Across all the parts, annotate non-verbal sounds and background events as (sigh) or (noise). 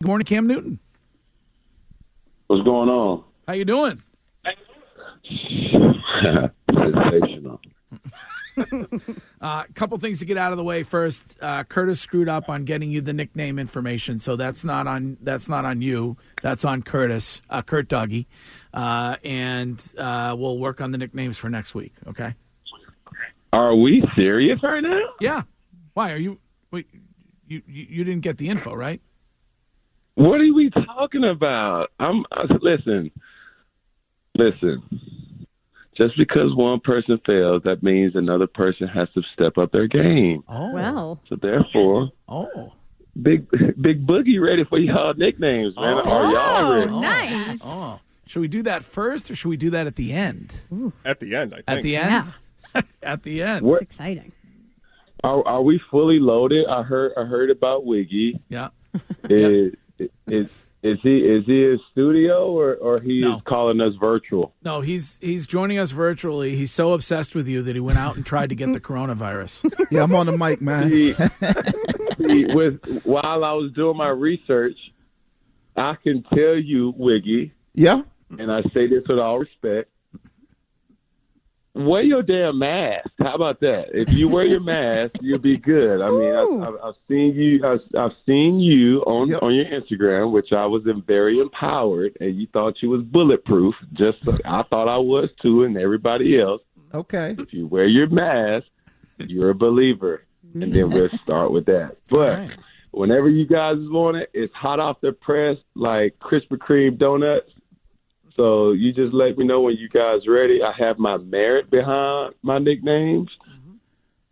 Good morning, Cam Newton. What's going on? How you doing? Sensational. A (laughs) uh, couple things to get out of the way first. Uh, Curtis screwed up on getting you the nickname information, so that's not on that's not on you. That's on Curtis, uh, Kurt Doggy, uh, and uh, we'll work on the nicknames for next week. Okay? Are we serious right now? Yeah. Why are you? Wait, you you, you didn't get the info right? What are we talking about? I'm uh, listen, listen. Just because one person fails, that means another person has to step up their game. Oh, Well, So therefore, Oh, big big boogie ready for y'all nicknames, man. Oh. Are y'all ready? Oh, nice. oh. Should we do that first, or should we do that at the end? At the end, I think. At the end. (laughs) at the end. What It's exciting. are, are we fully loaded? I heard I heard about Wiggy. Yeah. Is is is he is he in studio or or he No. is calling us virtual? No, he's he's joining us virtually. He's so obsessed with you that he went out and tried to get the coronavirus. (laughs) Yeah, I'm on the mic, man. See, see, (laughs) with while I was doing my research, I can tell you, Wiggy, Yeah. and I say this with all respect. Wear your damn mask. How about that? If you wear your mask, you'll be good. I mean, I, I've, I've seen you. I've, I've seen you on Yep. on your Instagram, which I was very empowered, and you thought you was bulletproof. Just like I thought I was too, and everybody else. Okay. If you wear your mask, you're a believer. And then we'll start with that. But right. whenever you guys want it, it's hot off the press like Krispy Kreme donuts. So you just let me know when you guys ready. I have my merit behind my nicknames.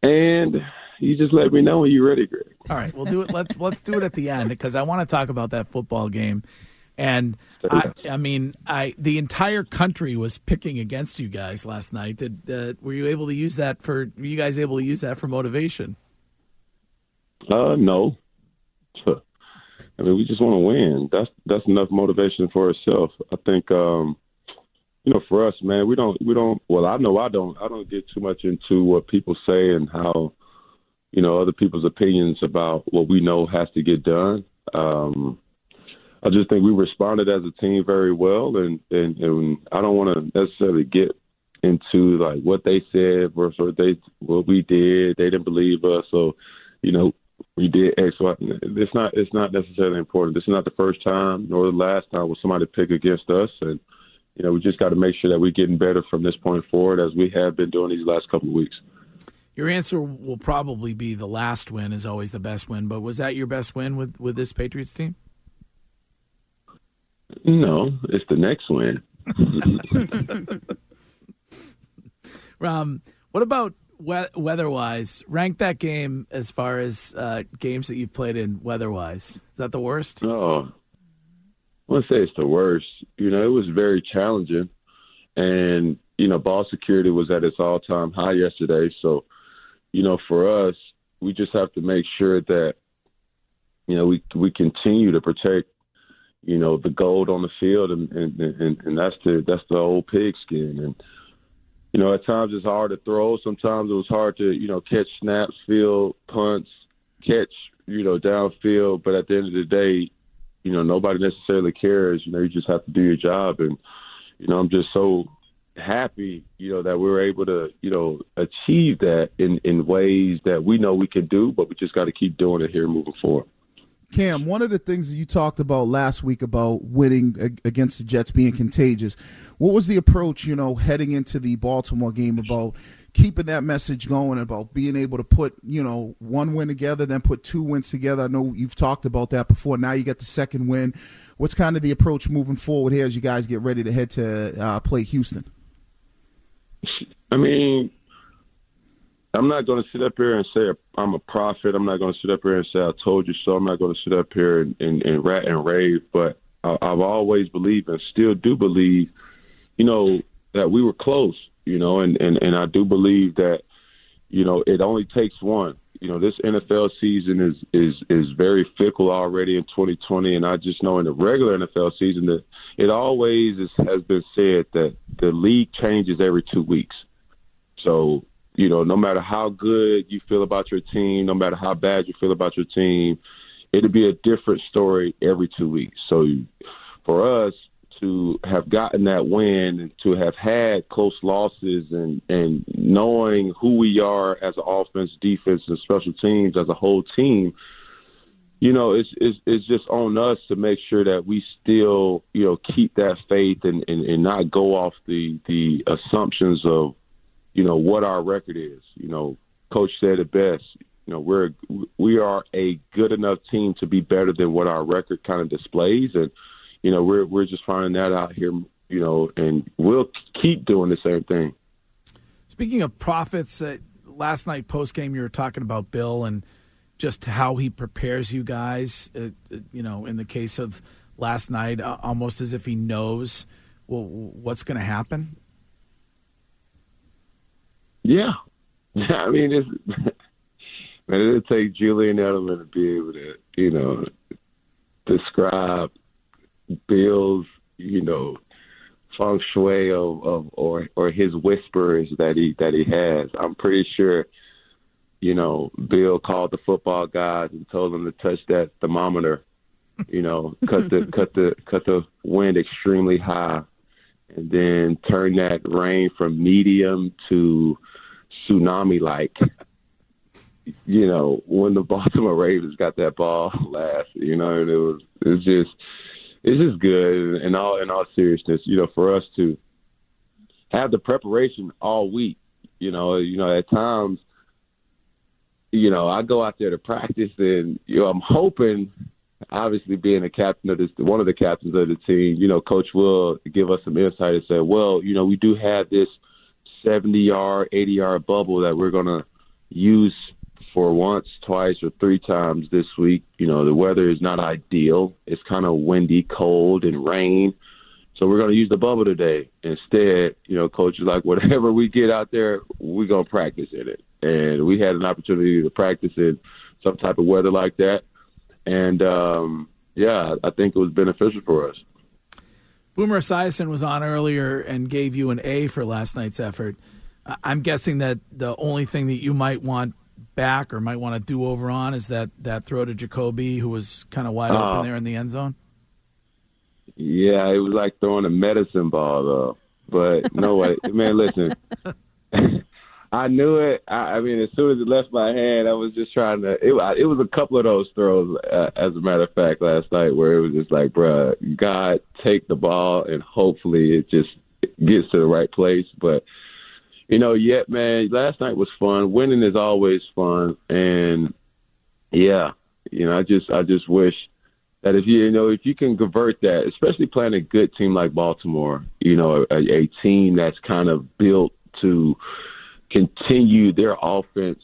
And you just let me know when you're ready, Greg. All right, we'll do it. Let's let's do it at the end because I want to talk about that football game. And I, I mean, I the entire country was picking against you guys last night. Did uh, were you able to use that for? Were you guys able to use that for motivation? Uh no. I mean, we just want to win. That's that's enough motivation for itself. I think um you know, for us, man, we don't we don't well, I know I don't I don't get too much into what people say and how you know, other people's opinions about what we know has to get done. Um I just think we responded as a team very well and and, and I don't want to necessarily get into like what they said versus what they what we did. They didn't believe us, so you know we did X. Y. It's not it's not necessarily important. This is not the first time nor the last time where somebody pick against us, and you know we just got to make sure that we're getting better from this point forward as we have been doing these last couple of weeks. Your answer will probably be the last win is always the best win. But was that your best win with with this Patriots team? No, it's the next win. (laughs) Um, what about we- weather-wise? Rank that game as far as uh, games that you've played in weather-wise. Is that the worst? Oh, I wouldn't say it's the worst. You know, it was very challenging, and you know, ball security was at its all-time high yesterday. So, you know, for us, we just have to make sure that you know we we continue to protect you know the gold on the field, and and and, and that's the that's the old pigskin. And you know, at times it's hard to throw. Sometimes it was hard to you know catch snaps, field punts, catch you know downfield. But at the end of the day, you know nobody necessarily cares. You know, you just have to do your job, and you know I'm just so happy, you know, that we were able to, you know, achieve that in in ways that we know we can do, but we just got to keep doing it here moving forward. Cam, one of the things that you talked about last week about winning against the Jets being contagious, what was the approach, you know, heading into the Baltimore game about keeping that message going, about being able to put, you know, one win together, then put two wins together? I know you've talked about that before. Now you got the second win. What's kind of the approach moving forward here as you guys get ready to head to uh, play Houston? I mean, I'm not going to sit up here and say I'm a prophet. I'm not going to sit up here and say I told you so. I'm not going to sit up here and, and, and rat and rave. But I, I've always believed and still do believe, you know, that we were close. You know, and and and I do believe that, you know, it only takes one. You know, this NFL season is is is very fickle already in 2020, and I just know in the regular NFL season that it always is, has been said that the league changes every two weeks. So, you know, no matter how good you feel about your team, no matter how bad you feel about your team, it'd be a different story every two weeks. So for us to have gotten that win and to have had close losses and and knowing who we are as an offense, defense, and special teams as a whole team, you know, it's it's, it's just on us to make sure that we still you know keep that faith and, and and not go off the the assumptions of you know what our record is. You know, coach said it best you know we're we are a good enough team to be better than what our record kind of displays, and you know we're we're just finding that out here, you know, and we'll keep doing the same thing. Speaking of profits, uh, last night post game you were talking about Bill and just how he prepares you guys. Uh, uh you know, in the case of last night, uh, almost as if he knows well, what's going to happen. Yeah, (laughs) I mean, it's (laughs) Man, it'll take Julian Edelman to be able to, you know, describe Bill's, you know, feng shui of, of or or his whispers that he that he has. I'm pretty sure, you know, Bill called the football guys and told them to touch that thermometer, you know, (laughs) cut the cut the cut the wind extremely high, and then turn that rain from medium to tsunami like you know, when the (laughs) Baltimore Ravens got that ball last, you know, it was it's just it's just good in all in all seriousness, you know, for us to have the preparation all week. You know, you know, at times, you know, I go out there to practice and you know, I'm hoping obviously being a captain of this one of the captains of the team, you know, coach will give us some insight and say, Well, you know, we do have this seventy yard, eighty yard bubble that we're gonna use for once, twice, or three times this week. You know, the weather is not ideal. It's kind of windy, cold, and rain. So we're going to use the bubble today. Instead, you know, coach is like, whatever we get out there, we're going to practice in it. And we had an opportunity to practice in some type of weather like that. And, um, yeah, I think it was beneficial for us. Boomer Esiason was on earlier and gave you an A for last night's effort. I'm guessing that the only thing that you might want back or might want to do over on is that that throw to Jakobi, who was kind of wide uh, open there in the end zone. Yeah, it was like throwing a medicine ball though. But no way, (laughs) man. Listen, (laughs) I knew it. I, I mean, as soon as it left my hand, I was just trying to. It, it was a couple of those throws, uh, as a matter of fact, last night where it was just like, bruh, God, take the ball and hopefully it just gets to the right place. But you know, yet man, last night was fun. Winning is always fun, and yeah, you know, I just I just wish that if you you know if you can convert that, especially playing a good team like Baltimore, you know, a, a team that's kind of built to continue their offense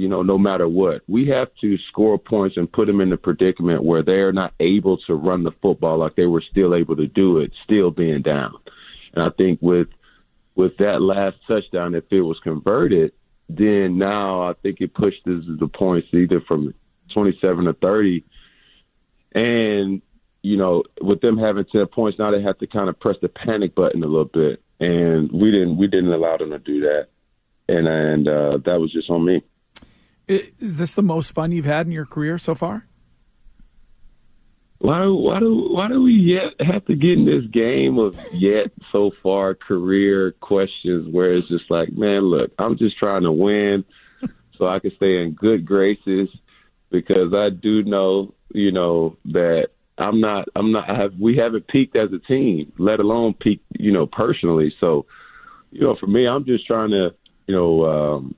you know, no matter what. We have to score points and put them in the predicament where they're not able to run the football like they were still able to do it, still being down. And I think with with that last touchdown, if it was converted, then now I think it pushed the points either from 27 to 30. And, you know, with them having 10 points, now they have to kind of press the panic button a little bit. And we didn't, we didn't allow them to do that. And, and, uh, that was just on me. Is this the most fun you've had in your career so far? why do why do why do we yet have to get in this game of yet so far career questions where it's just like, man, look, I'm just trying to win (laughs) so I can stay in good graces because I do know, you know, that I'm not I'm not I have we haven't peaked as a team, let alone peak, you know, personally. So, you know, for me, I'm just trying to, you know, um,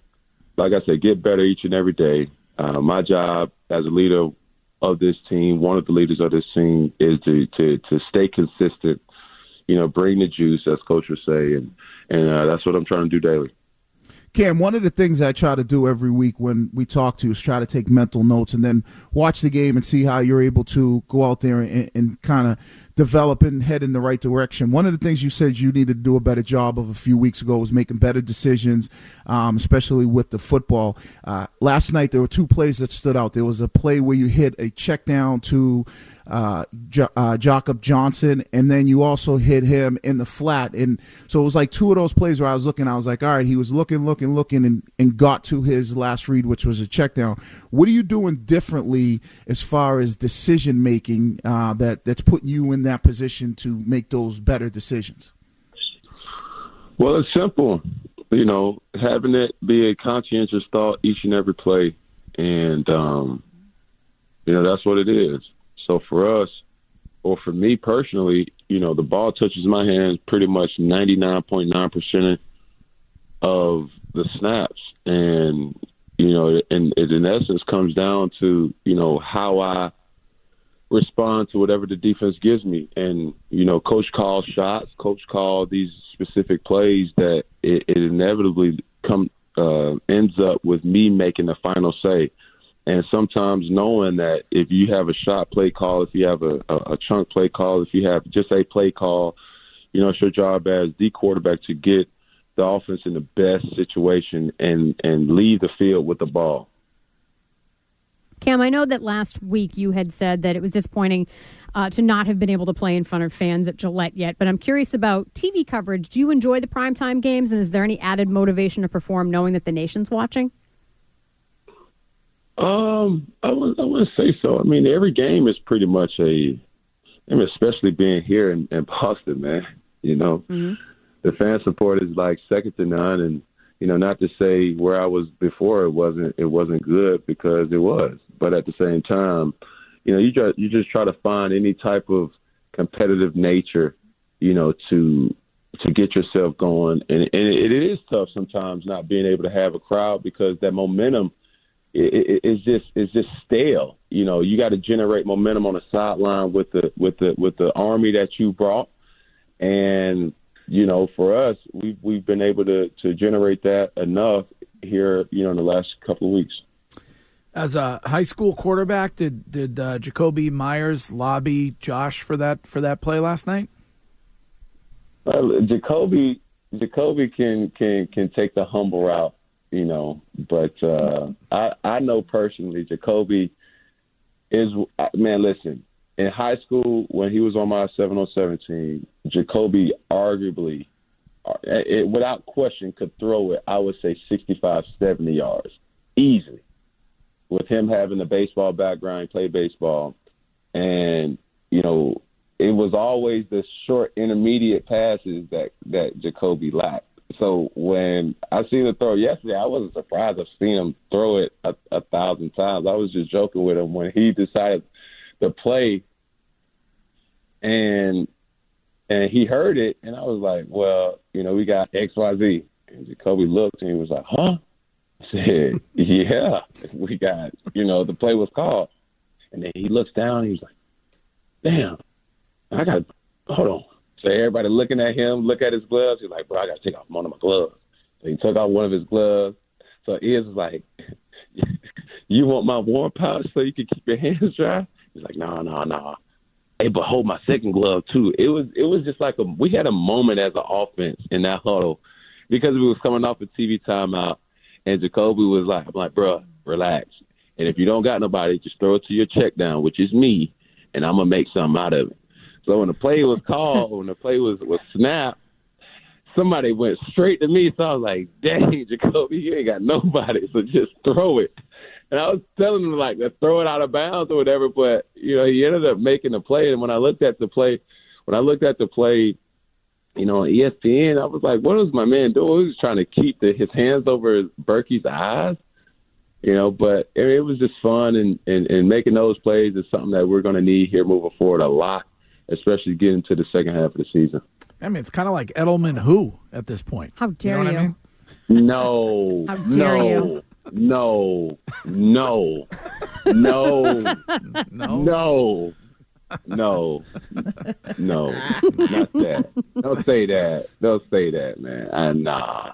like I said, get better each and every day. Uh, my job as a leader of this team, one of the leaders of this team, is to to to stay consistent. You know, bring the juice, as coach would say, and and uh, that's what I'm trying to do daily. Cam, one of the things I try to do every week when we talk to you is try to take mental notes and then watch the game and see how you're able to go out there and, and kind of develop and head in the right direction. One of the things you said you needed to do a better job of a few weeks ago was making better decisions, um, especially with the football. Uh, last night there were two plays that stood out. There was a play where you hit a check down to uh, uh, Jakob Johnson, and then you also hit him in the flat. And so it was like two of those plays where I was looking, I was like, all right, he was looking, looking, looking, and, and got to his last read, which was a check down. What are you doing differently as far as decision making uh, that that's putting you in that position to make those better decisions? Well, it's simple. You know, having it be a conscientious thought each and every play. And, um, you know, that's what it is. So for us, or for me personally, you know, the ball touches my hands pretty much 99.9% of the snaps. And, you know, and it in essence comes down to, you know, how I respond to whatever the defense gives me. And, you know, coach calls shots, coach call these specific plays that it, it inevitably come uh, ends up with me making the final say. And sometimes knowing that if you have a shot play call, if you have a, a, a chunk play call, if you have just a play call, you know, it's your job as the quarterback to get the offense in the best situation and and leave the field with the ball. Cam, I know that last week you had said that it was disappointing uh, to not have been able to play in front of fans at Gillette yet, but I'm curious about TV coverage. Do you enjoy the primetime games, and is there any added motivation to perform knowing that the nation's watching? Um, I would I wouldn't say so. I mean, every game is pretty much a, I mean, especially being here in, in Boston, man. You know, mm-hmm. the fan support is like second to none, and you know, not to say where I was before it wasn't it wasn't good because it was, but at the same time, you know, you just you just try to find any type of competitive nature, you know, to to get yourself going, and and it, it is tough sometimes not being able to have a crowd because that momentum it's just it's just stale. You know, you got to generate momentum on the sideline with the with the with the army that you brought, and you know, for us, we've we've been able to to generate that enough here, you know, in the last couple of weeks. As a high school quarterback, did did uh, Jakobi Meyers lobby Josh for that for that play last night? Well, Jakobi Jakobi can can can take the humble route, you know, but uh, I I know personally Jakobi is man. Listen, in high school when he was on my 707 team, Jakobi arguably, uh, it, without question, could throw it. I would say 65, 70 yards easily. With him having the baseball background, play baseball, and you know, it was always the short intermediate passes that that Jakobi lacked. So when I seen the throw yesterday, I wasn't surprised. I've seen him throw it a, a thousand times. I was just joking with him when he decided to play, and and he heard it, and I was like, well, you know, we got X Y Z. And Jakobi looked and he was like, huh? I said, (laughs) yeah, we got, you know, the play was called. And then he looks down and he was like, damn, I got, hold on. So everybody looking at him, look at his gloves. He's like, bro, I got to take off one of my gloves. So he took off one of his gloves. So Iz like, (laughs) you want my warm pouch so you can keep your (laughs) hands dry? He's like, no, no, no. Hey, but hold my second glove too. It was it was just like a we had a moment as an offense in that huddle because we was coming off a TV timeout and Jakobi was like, I'm like, bro, relax. And if you don't got nobody, just throw it to your check down, which is me, and I'm gonna make something out of it. So when the play was called, when the play was was snapped, somebody went straight to me. So I was like, dang, Jakobi, you ain't got nobody, so just throw it. And I was telling him like to throw it out of bounds or whatever, but you know, he ended up making the play. And when I looked at the play, when I looked at the play, you know, on ESPN, I was like, what was my man doing? He was trying to keep the, his hands over Burkhead's eyes, you know, but it, was just fun and, and, and making those plays is something that we're going to need here moving forward a lot, especially getting to the second half of the season. I mean, it's kind of like Edelman who at this point. How dare you? Know you? I mean? No. (laughs) How dare no, you? No. No. No. No. No. No. No. Not that. Don't say that. Don't say that, man. Uh, nah.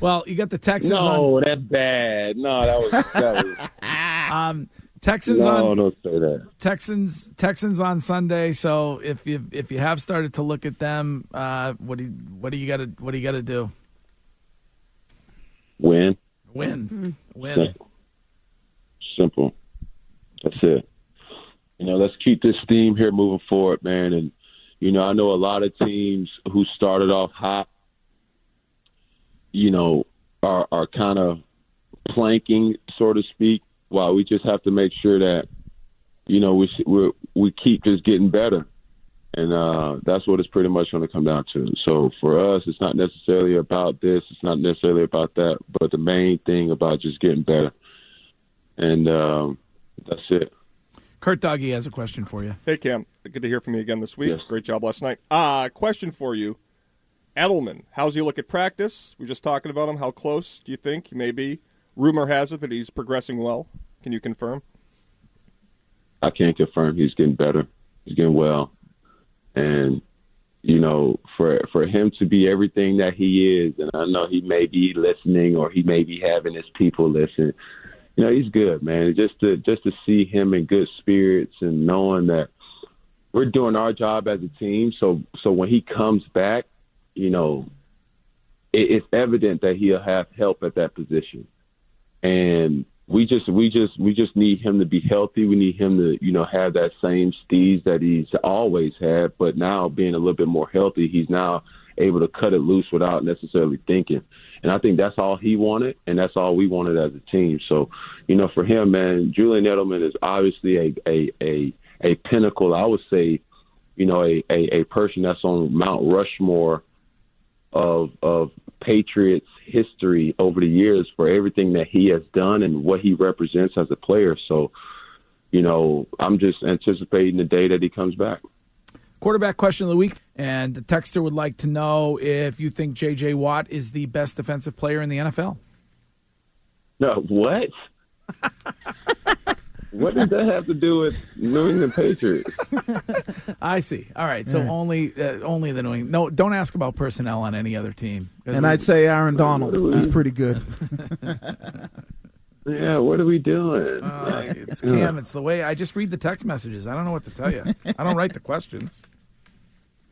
Well, you got the Texans No, on. that's bad. No, that was that was (laughs) Um, Texans no, on don't say that. Texans Texans on Sunday. So if you if you have started to look at them, uh, what do you, what do you got to what do you got to do? Win. Win, win. Simple. That's it. you know, let's keep this theme here moving forward, man. And you know, I know a lot of teams who started off hot, you know, are are kind of planking, so to speak. While we just have to make sure that, you know, we we we keep just getting better, and uh, that's what it's pretty much going to come down to. So for us, it's not necessarily about this, it's not necessarily about that, but the main thing about just getting better, and um, that's it. Kurt Doggy has a question for you. Hey, Cam. Good to hear from you again this week. Yes. Great job last night. Uh, question for you. Edelman, how's he look at practice? We are just talking about him. How close do you think he may be? Rumor has it that he's progressing well. Can you confirm? I can't confirm he's getting better. He's getting well, and you know, for for him to be everything that he is, and I know he may be listening or he may be having his people listen. You know, he's good, man. Just to just to see him in good spirits and knowing that we're doing our job as a team. So so when he comes back, you know, it, it's evident that he'll have help at that position, and we just we just we just need him to be healthy. We need him to you know have that same steez that he's always had, but now being a little bit more healthy, he's now able to cut it loose without necessarily thinking. And I think that's all he wanted, and that's all we wanted as a team. So, you know, for him, man, Julian Edelman is obviously a a a, a pinnacle. I would say, you know, a, a a person that's on Mount Rushmore of of Patriots history over the years for everything that he has done and what he represents as a player. So, you know, I'm just anticipating the day that he comes back. Quarterback question of the week. And the texter would like to know if you think J.J. Watt is the best defensive player in the NFL. No, what? (laughs) what does that have to do with New England Patriots? (laughs) I see. All right. So only uh, only the New England. No, don't ask about personnel on any other team. And we- I'd say Aaron Donald is pretty good. (laughs) Yeah, what are we doing? Uh, it's Cam. It's the way I just read the text messages. I don't know what to tell you. I don't write the questions.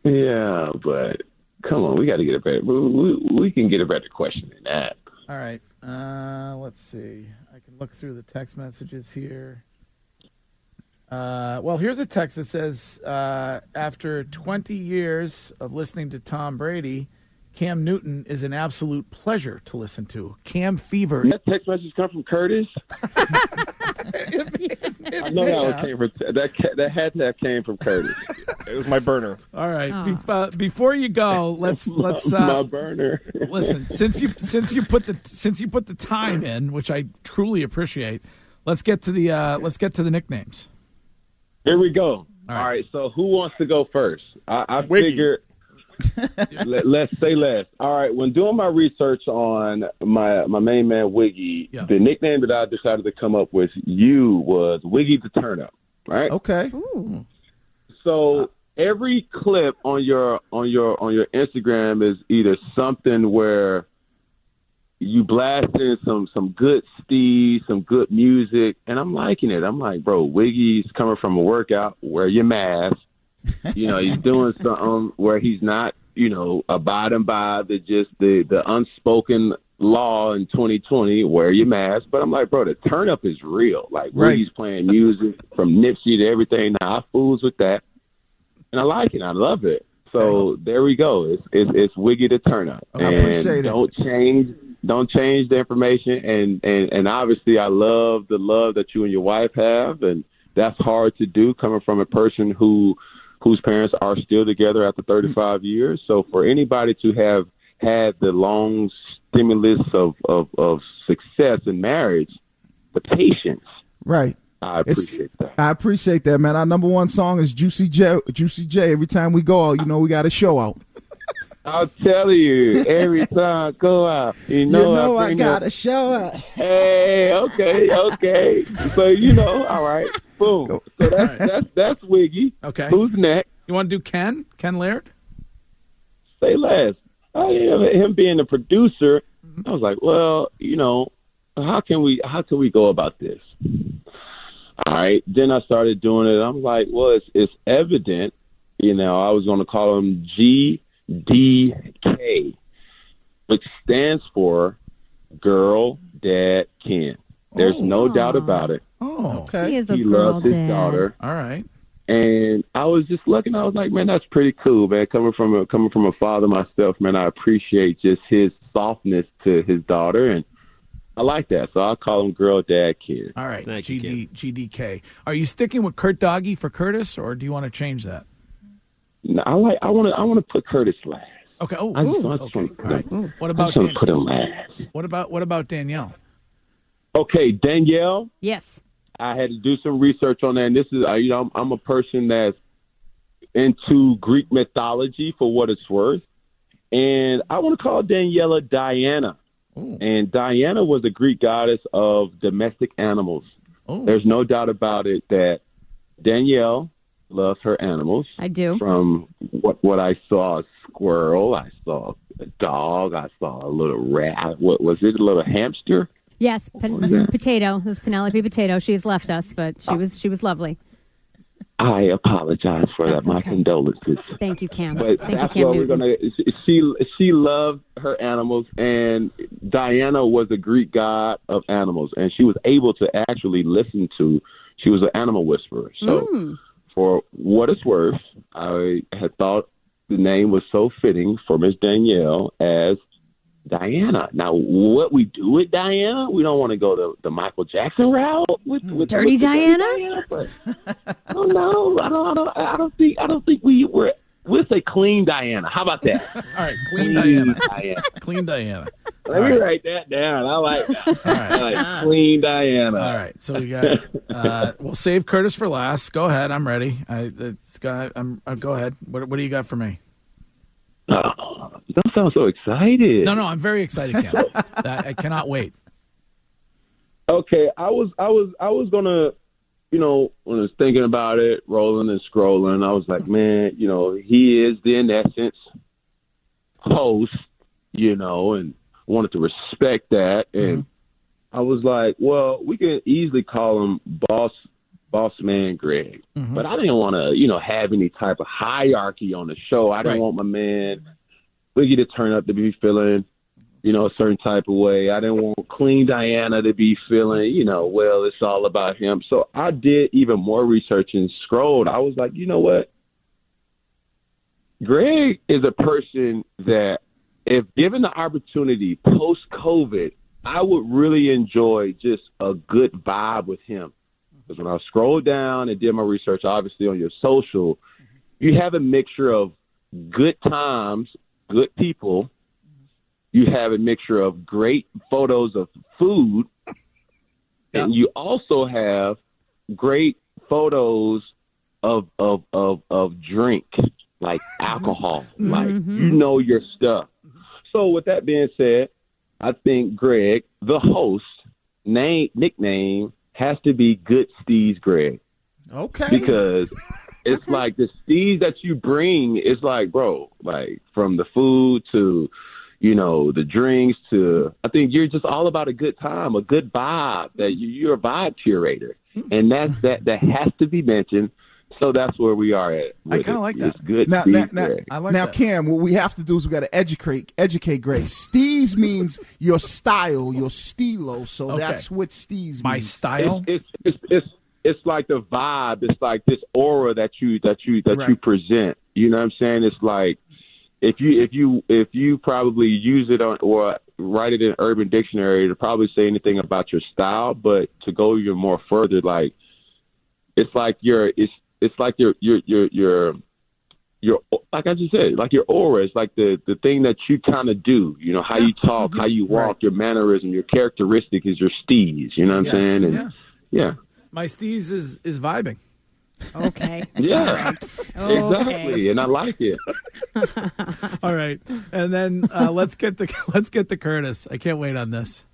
Yeah, but come on, we got to get a better. We, we, we can get a better question than that. All right. Uh, let's see. I can look through the text messages here. Uh, well, here's a text that says uh, After 20 years of listening to Tom Brady, Cam Newton is an absolute pleasure to listen to. Cam Fever. That text message come from Curtis. (laughs) I know that one came from that. ca- That had to have came from Curtis. It was my burner. All right. Bef- uh, before you go, let's (laughs) let's my uh, burner. listen. Since you since you put the since you put the time in, which I truly appreciate, let's get to the uh, let's get to the nicknames. Here we go. right. All right. So who wants to go first? I, I Wiggy. figured. (laughs) let, let's say less. All right. When doing my research on my my main man Wiggy, Yeah. the nickname that I decided to come up with you was Wiggy the Turn Up. Right. Okay. So every clip on your on your on your Instagram is either something where you blasting some some good steez, some good music, and I'm liking it. I'm like, bro, Wiggy's coming from a workout, wear your mask. You know, he's doing (laughs) something where he's not, you know, abiding by the just the the unspoken law in 2020, wear your mask. But I'm like, bro, the turn up is real. Like Right. Wiggy's playing music from Nipsey to everything. Now I fools with that, and I like it. I love it. So there we go. It's it's, it's Wiggy the turn up. I and appreciate it. Don't change. Don't change the information. And and and obviously, I love the love that you and your wife have, and that's hard to do coming from a person who whose parents are still together after 35 years. So for anybody to have had the long stimulus of of, of success in marriage, the patience. Right. I It's- appreciate that. I appreciate that, man. Our number one song is Juicy J. Juicy J. Every time we go out, you know, we got a show out. I'll tell you every (laughs) time I go out. You know, you know, I, bring got up- show out. Hey, okay, okay. (laughs) So you know, all right, boom. So that's that's that's Wiggy. Okay. Who's next? You want to do Ken? Ken Laird? Say less. Oh yeah, him being a producer. Mm-hmm. I was like, well, you know, how can we how can we go about this? All right. Then I started doing it. I'm like, well, it's it's evident. You know, I was going to call him GDK, which stands for Girl Dad Ken. There's no Aw. doubt about it. Oh, Okay. He is a He girl loves his dad. daughter. all right. And I was just looking. I was like, man, that's pretty cool, man. Coming from a coming from a father myself, man, I appreciate just his softness to his daughter, and I like that. So I'll call him girl, dad, kid. All right. Thank you, GDK. Are you sticking with Kurt Doggy for Curtis, or do you want to change that? No, I like. I want to. I want to put Curtis last. Okay. Oh, I just, ooh, I just okay. want to All put right. What I about just want Dan- to put him last. what about what about Danielle? Okay, Danielle. Yes. I had to do some research on that. And this is, uh, you know, I'm, I'm a person that's into Greek mythology for what it's worth, and I want to call Daniela Diana. Ooh. And Diana was a Greek goddess of domestic animals. Oh, There's no doubt about it that Danielle loves her animals. I do. From what what I saw, a squirrel, I saw a dog, I saw a little rat. What was it? A little hamster? Yes, Pen- potato. It was Penelope Potato. She's left us, but she was she was lovely. I apologize for That's that. My okay. condolences. Thank you, Cam. But Thank you, that's Cam what we're gonna. She she loved her animals, and Diana was a Greek god of animals, and she was able to actually listen to. She was an animal whisperer. So, Mm. For what it's worth, I had thought the name was so fitting for Miss Danielle as Diana. Now, what we do with Diana, we don't want to go the, the Michael Jackson route with, with Dirty with the Diana? but I don't know. I don't, I don't. I don't think. I don't think we were. We'll say clean Diana. How about that? (laughs) all right. Clean Diana. Diana. Clean Diana. Let me write that down. I like that. (laughs) All right. I like clean Diana. All right, so we got. Uh, (laughs) we'll save Curtis for last. Go ahead, I'm ready. I, it's got. I'm. Uh, go ahead. What, what do you got for me? Oh, you don't sound so excited. No, no, I'm very excited, Cam. (laughs) That- I cannot wait. Okay, I was, I was, I was gonna, you know, when I was thinking about it, rolling and scrolling, I was like, man, you know, he is the in essence host, you know, and wanted to respect that, and mm-hmm. I was like, well, we can easily call him boss, boss man Greg, mm-hmm. but I didn't want to, you know, have any type of hierarchy on the show. I didn't Right. want my man Wiggy to turn up to be feeling you know, a certain type of way. I didn't want Clean Diana to be feeling, you know, well, it's all about him. So I did even more research and scrolled. I was like, you know what? Greg is a person that, if given the opportunity post COVID, I would really enjoy just a good vibe with him. Because when I scrolled down and did my research, obviously on your social, you have a mixture of good times, good people, you have a mixture of great photos of food, and you also have great photos of of of of drink, like alcohol, like you mm-hmm. know your stuff. So with that being said, I think Greg, the host, name nickname has to be Good Steez Greg Okay. because (laughs) it's like the steez that you bring is like, bro, like from the food to, you know, the drinks to, I think you're just all about a good time, a good vibe. That you, you're a vibe curator, hmm. and that's that that has to be mentioned. So that's where we are at. I kinda like that. It's good. Now, Steve now, now, I like now that. Cam, what we have to do is we got to educate educate Greg. Steez means your style, your stilo. So Okay. that's what Steez My style. it's it's it's it's it's like the vibe. It's like this aura that you that you that you present. You know what I'm saying? It's like if you if you if you probably use it on or write it in Urban Dictionary to probably say anything about your style, but to go even more further, like it's like your it's it's like your your your your your like I just said, like your aura. It's like the the thing that you kind of do. You know how you talk, how you walk, Right. your mannerism, your characteristic is your steez. You know what Yes. I'm saying? And Yeah. yeah. My steez is is vibing. Okay. (laughs) Yeah, Okay. exactly, and I like it. (laughs) All right, and then uh, (laughs) let's get to let's get to Curtis. I can't wait on this.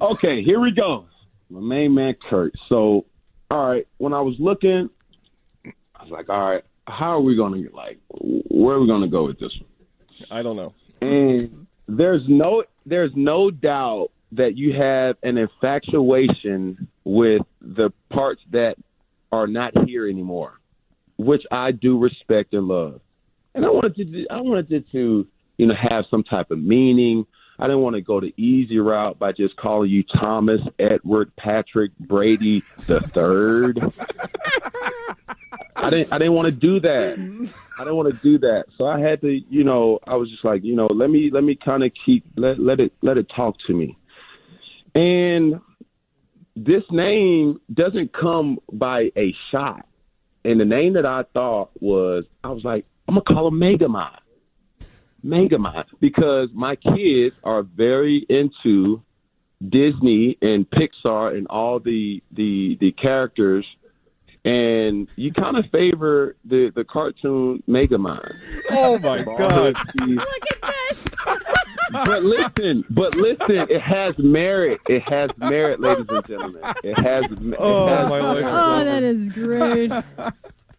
Okay, here we go. My main man, Kurt. So, all right, when I was looking, I was like, all right, how are we going to get like, where are we going to go with this one? I don't know. And there's no, there's no doubt that you have an infatuation with the parts that are not here anymore, which I do respect and love. And I wanted to, I wanted it to, you know, have some type of meaning. I didn't want to go the easy route by just calling you Thomas Edward Patrick Brady the third. (laughs) I didn't I didn't want to do that. (laughs) I didn't want to do that. So I had to, you know, I was just like, you know, let me let me kind of keep let let it let it talk to me. And this name doesn't come by a shot. And the name that I thought was I was like, I'm gonna call him Megamind. Megamind because my kids are very into Disney and Pixar and all the the the characters and you kind of favor the the cartoon Megamind. Oh my God! but listen, but listen, it has merit. It has merit, ladies and gentlemen. It has. It Oh, has my life. Oh, that is great.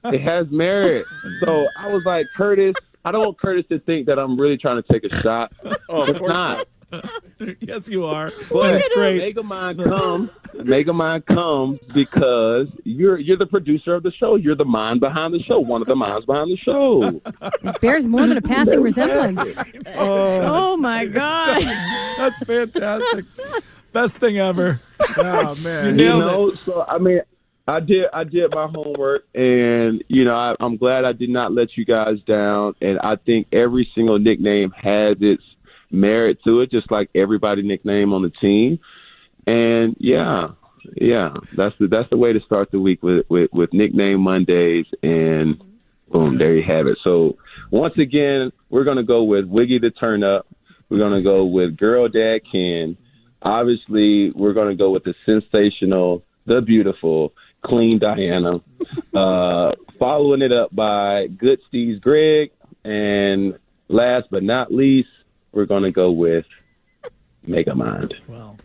it has merit. So I was like, Curtis, I don't want Curtis to think that I'm really trying to take a shot. Oh, of It's course not. (laughs) yes, you are. But and it's great. Megamind comes. Megamind comes because you're you're the producer of the show. You're the mind behind the show. One of the minds behind the show. It (laughs) bears more than a passing resemblance. Oh, (laughs) oh my God. That's fantastic. Best thing ever. Oh man. You you nailed know, so I mean, I did I did my homework, and you know, I, I'm glad I did not let you guys down. And I think every single nickname has its merit to it, just like everybody nickname on the team. And yeah, yeah, that's the that's the way to start the week with with, with nickname Mondays, and boom, there you have it. So once again, we're gonna go with Wiggy the Turn Up. We're gonna go with Girl Dad Ken. Obviously, we're gonna go with the sensational, the beautiful, clean Diana. Uh, following it up by Good Steez Greg, and last but not least, we're gonna go with Megamind. Well,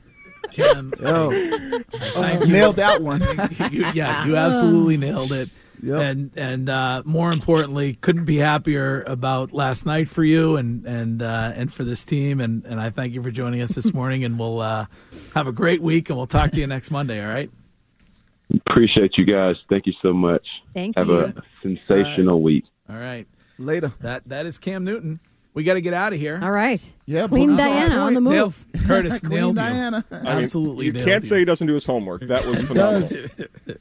Kim, (laughs) Oh, thank you. nailed that one. (laughs) you, yeah, you absolutely (laughs) nailed it. Yep. And and uh, more importantly, couldn't be happier about last night for you and and uh, and for this team. And, and I thank you for joining us this morning. And we'll uh, have a great week. And we'll talk to you next Monday. All right. Appreciate you guys. Thank you so much. Thank Have you. a sensational week. All right. Later. That that is Cam Newton. We got to get out of here. All right. Yeah, Clean but- Diana on the Nailed, move. (laughs) Curtis Clean nailed you. Diana. I mean, Absolutely You nailed can't you. say he doesn't do his homework. That was phenomenal. does. (laughs)